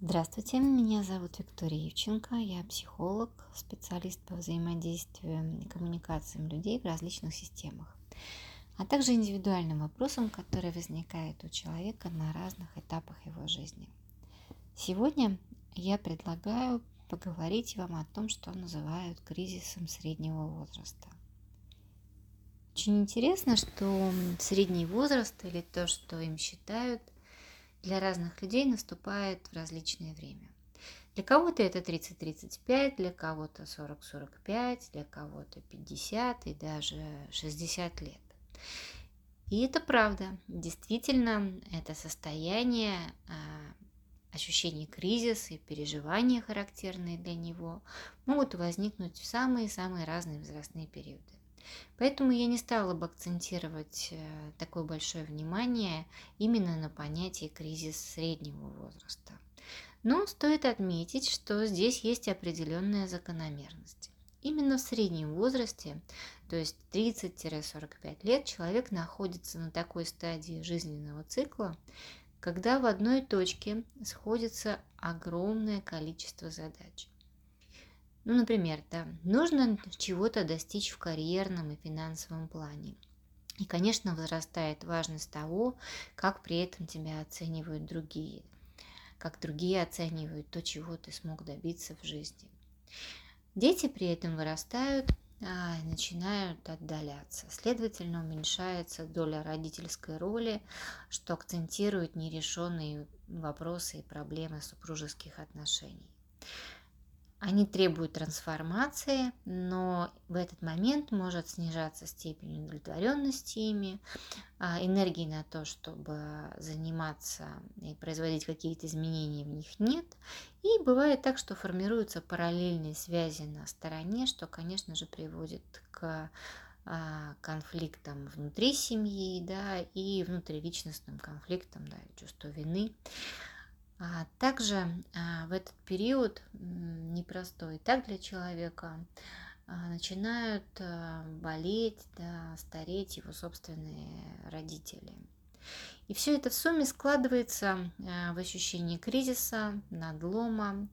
Здравствуйте, меня зовут Виктория Евченко, я психолог, специалист по взаимодействию и коммуникациям людей в различных системах, а также индивидуальным вопросам, которые возникают у человека на разных этапах его жизни. Сегодня я предлагаю поговорить вам о том, что называют кризисом среднего возраста. Очень интересно, что средний возраст или то, что им считают – для разных людей наступает в различное время. Для кого-то это 30-35, для кого-то 40-45, для кого-то 50 и даже 60 лет. И это правда. Действительно, это состояние а, ощущение кризиса и переживания, характерные для него, могут возникнуть в самые-самые разные возрастные периоды. Поэтому я не стала бы акцентировать э, такое большое внимание именно на понятие кризис среднего возраста. Но стоит отметить, что здесь есть определенная закономерность. Именно в среднем возрасте, то есть 30-45 лет, человек находится на такой стадии жизненного цикла, когда в одной точке сходится огромное количество задач. Ну, например, да, нужно чего-то достичь в карьерном и финансовом плане. И, конечно, возрастает важность того, как при этом тебя оценивают другие, как другие оценивают то, чего ты смог добиться в жизни. Дети при этом вырастают а, начинают отдаляться. Следовательно, уменьшается доля родительской роли, что акцентирует нерешенные вопросы и проблемы супружеских отношений. Они требуют трансформации, но в этот момент может снижаться степень удовлетворенности ими, а, энергии на то, чтобы заниматься и производить какие-то изменения в них нет. И бывает так, что формируются параллельные связи на стороне, что, конечно же, приводит к а, конфликтам внутри семьи, да, и внутриличностным конфликтам, да, чувство вины. А также а, в этот период непростой так для человека а, начинают болеть, да, стареть его собственные родители. И все это в сумме складывается в ощущении кризиса, надлома,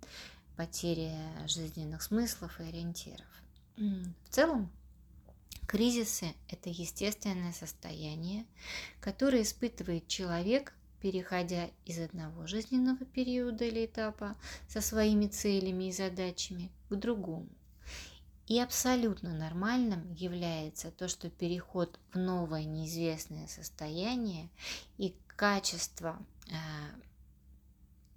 потери жизненных смыслов и ориентиров. В целом, кризисы – это естественное состояние, которое испытывает человек переходя из одного жизненного периода или этапа со своими целями и задачами к другому. И абсолютно нормальным является то, что переход в новое неизвестное состояние и качество э,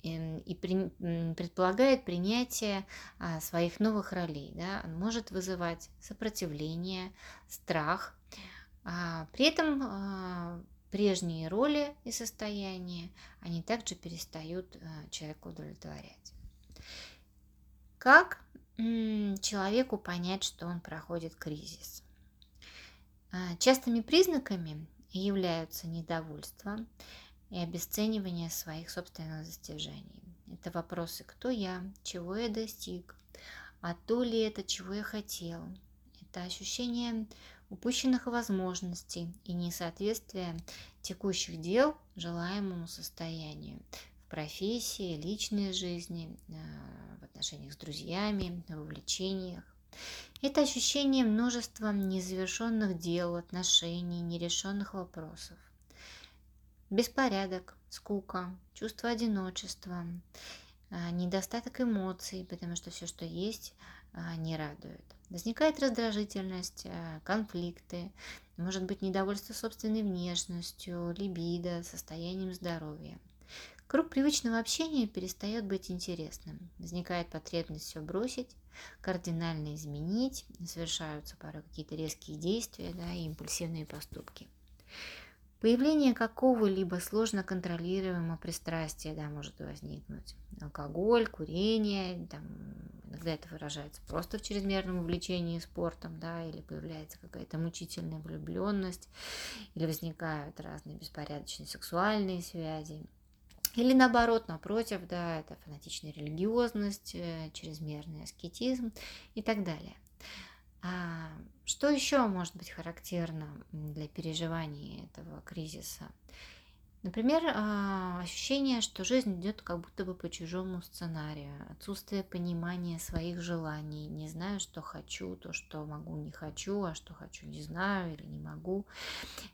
и предполагает принятие а, своих новых ролей. Да? Может вызывать сопротивление, страх. А, при этом а, прежние роли и состояния, они также перестают э, человека удовлетворять. Как человеку понять, что он проходит кризис? Э, частыми признаками являются недовольство и обесценивание своих собственных достижений. Это вопросы «кто я?», «чего я достиг?», «а то ли это, чего я хотел?». Это ощущение упущенных возможностей и несоответствия текущих дел желаемому состоянию в профессии, личной жизни, э, в отношениях с друзьями, в увлечениях. Это ощущение множества незавершенных дел, отношений, нерешенных вопросов. Беспорядок, скука, чувство одиночества, э, недостаток эмоций, потому что все, что есть, э, не радует. Возникает раздражительность, э, конфликты, может быть недовольство собственной внешностью, либидо, состоянием здоровья. Круг привычного общения перестает быть интересным. Возникает потребность все бросить, кардинально изменить, совершаются порой какие-то резкие действия да, и импульсивные поступки. Появление какого-либо сложно контролируемого пристрастия да, может возникнуть. Алкоголь, курение, там, иногда это выражается просто в чрезмерном увлечении спортом, да, или появляется какая-то мучительная влюбленность, или возникают разные беспорядочные сексуальные связи. Или наоборот, напротив, да, это фанатичная религиозность, э, чрезмерный аскетизм и так далее. А что еще может быть характерно для переживания этого кризиса? Например, а, ощущение, что жизнь идет как будто бы по чужому сценарию, отсутствие понимания своих желаний, не знаю, что хочу, то, что могу, не хочу, а что хочу, не знаю или не могу.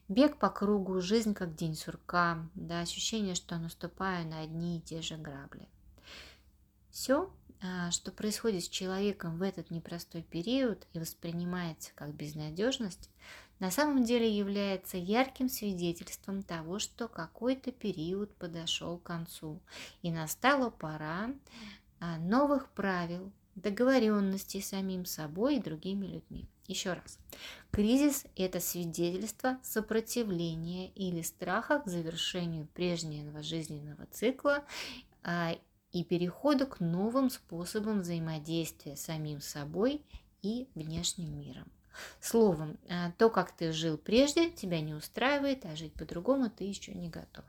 Бег по кругу, жизнь как день сурка, да, ощущение, что наступаю на одни и те же грабли. Все, что происходит с человеком в этот непростой период и воспринимается как безнадежность, на самом деле является ярким свидетельством того, что какой-то период подошел к концу, и настала пора а, новых правил, договоренностей с самим собой и другими людьми. Еще раз. Кризис – это свидетельство сопротивления или страха к завершению прежнего жизненного цикла а, и переходу к новым способам взаимодействия с самим собой и внешним миром. Словом, э, то, как ты жил прежде, тебя не устраивает, а жить по-другому ты еще не готов.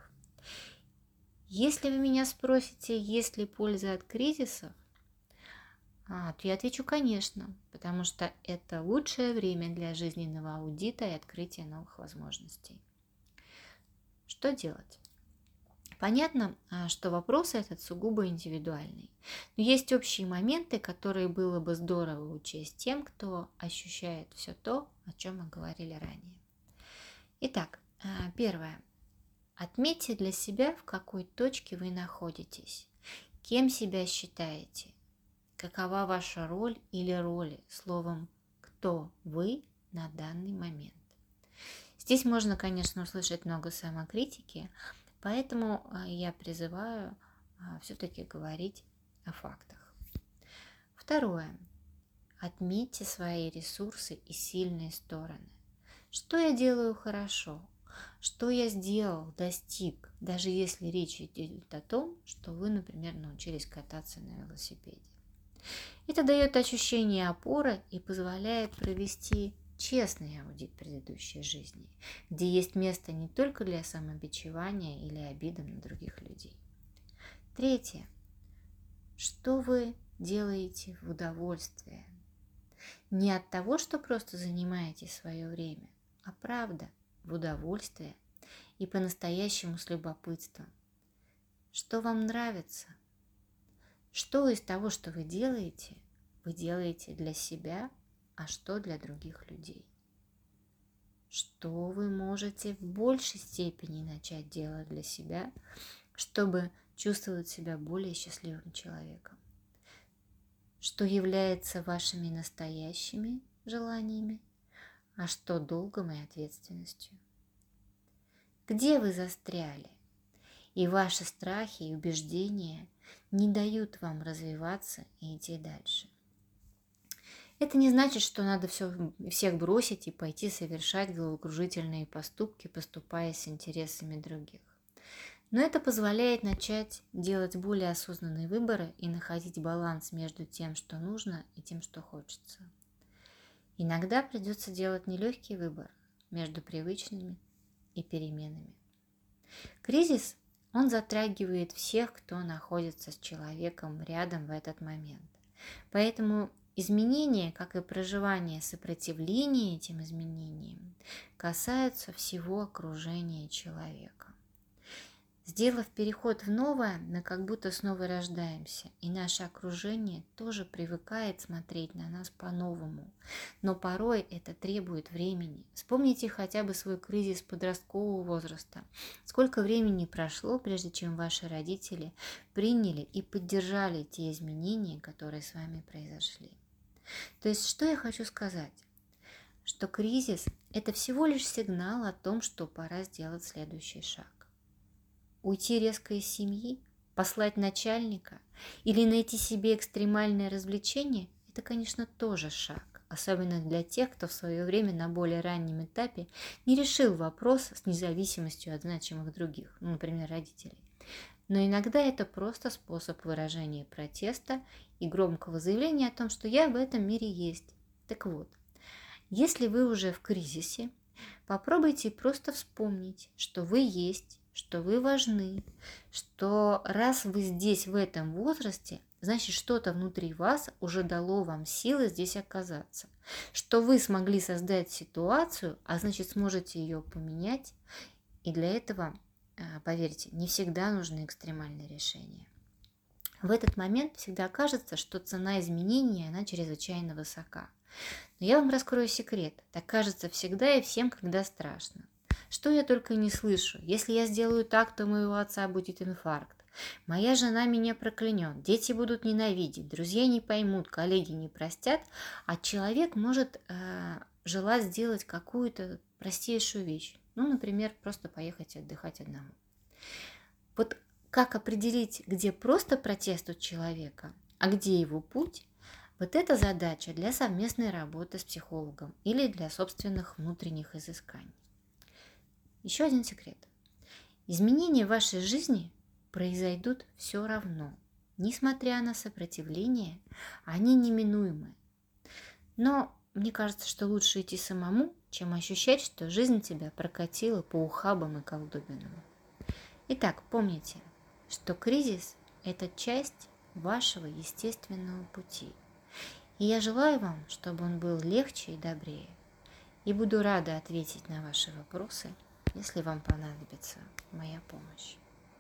Если вы меня спросите, есть ли польза от кризисов, а, то я отвечу, конечно, потому что это лучшее время для жизненного аудита и открытия новых возможностей. Что делать? Понятно, а, что вопрос этот сугубо индивидуальный. Но есть общие моменты, которые было бы здорово учесть тем, кто ощущает все то, о чем мы говорили ранее. Итак, а, первое. Отметьте для себя, в какой точке вы находитесь, кем себя считаете, какова ваша роль или роли, словом, кто вы на данный момент. Здесь можно, конечно, услышать много самокритики, Поэтому а, я призываю а, все-таки говорить о фактах. Второе. Отметьте свои ресурсы и сильные стороны. Что я делаю хорошо? Что я сделал, достиг, даже если речь идет о том, что вы, например, научились кататься на велосипеде. Это дает ощущение опоры и позволяет провести честный аудит предыдущей жизни, где есть место не только для самобичевания или обидам на других людей. Третье. Что вы делаете в удовольствие? Не от того, что просто занимаете свое время, а правда, в удовольствие и по-настоящему с любопытством. Что вам нравится? Что из того, что вы делаете, вы делаете для себя – а что для других людей. Что вы можете в большей степени начать делать для себя, чтобы чувствовать себя более счастливым человеком. Что является вашими настоящими желаниями, а что долгом и ответственностью. Где вы застряли? И ваши страхи и убеждения не дают вам развиваться и идти дальше. Это не значит, что надо все, всех бросить и пойти совершать головокружительные поступки, поступая с интересами других. Но это позволяет начать делать более осознанные выборы и находить баланс между тем, что нужно, и тем, что хочется. Иногда придется делать нелегкий выбор между привычными и переменами. Кризис, он затрагивает всех, кто находится с человеком рядом в этот момент. Поэтому Изменения, как и проживание сопротивления этим изменениям, касаются всего окружения человека. Сделав переход в новое, мы как будто снова рождаемся, и наше окружение тоже привыкает смотреть на нас по-новому. Но порой это требует времени. Вспомните хотя бы свой кризис подросткового возраста. Сколько времени прошло, прежде чем ваши родители приняли и поддержали те изменения, которые с вами произошли. То есть, что я хочу сказать? Что кризис – это всего лишь сигнал о том, что пора сделать следующий шаг. Уйти резко из семьи, послать начальника или найти себе экстремальное развлечение – это, конечно, тоже шаг, особенно для тех, кто в свое время на более раннем этапе не решил вопрос с независимостью от значимых других, ну, например, родителей. Но иногда это просто способ выражения протеста и громкого заявления о том, что я в этом мире есть. Так вот, если вы уже в кризисе, попробуйте просто вспомнить, что вы есть, что вы важны, что раз вы здесь в этом возрасте, значит что-то внутри вас уже дало вам силы здесь оказаться, что вы смогли создать ситуацию, а значит сможете ее поменять, и для этого поверьте, не всегда нужны экстремальные решения. В этот момент всегда кажется, что цена изменения, она чрезвычайно высока. Но я вам раскрою секрет. Так кажется всегда и всем, когда страшно. Что я только не слышу. Если я сделаю так, то моего отца будет инфаркт. Моя жена меня проклянет, дети будут ненавидеть, друзья не поймут, коллеги не простят, а человек может э, желать сделать какую-то простейшую вещь. Ну, например, просто поехать отдыхать одному. Вот как определить, где просто протест у человека, а где его путь, вот это задача для совместной работы с психологом или для собственных внутренних изысканий. Еще один секрет. Изменения в вашей жизни произойдут все равно. Несмотря на сопротивление, они неминуемы. Но мне кажется, что лучше идти самому, чем ощущать, что жизнь тебя прокатила по ухабам и колдобинам. Итак, помните, что кризис – это часть вашего естественного пути – и я желаю вам, чтобы он был легче и добрее. И буду рада ответить на ваши вопросы, если вам понадобится моя помощь.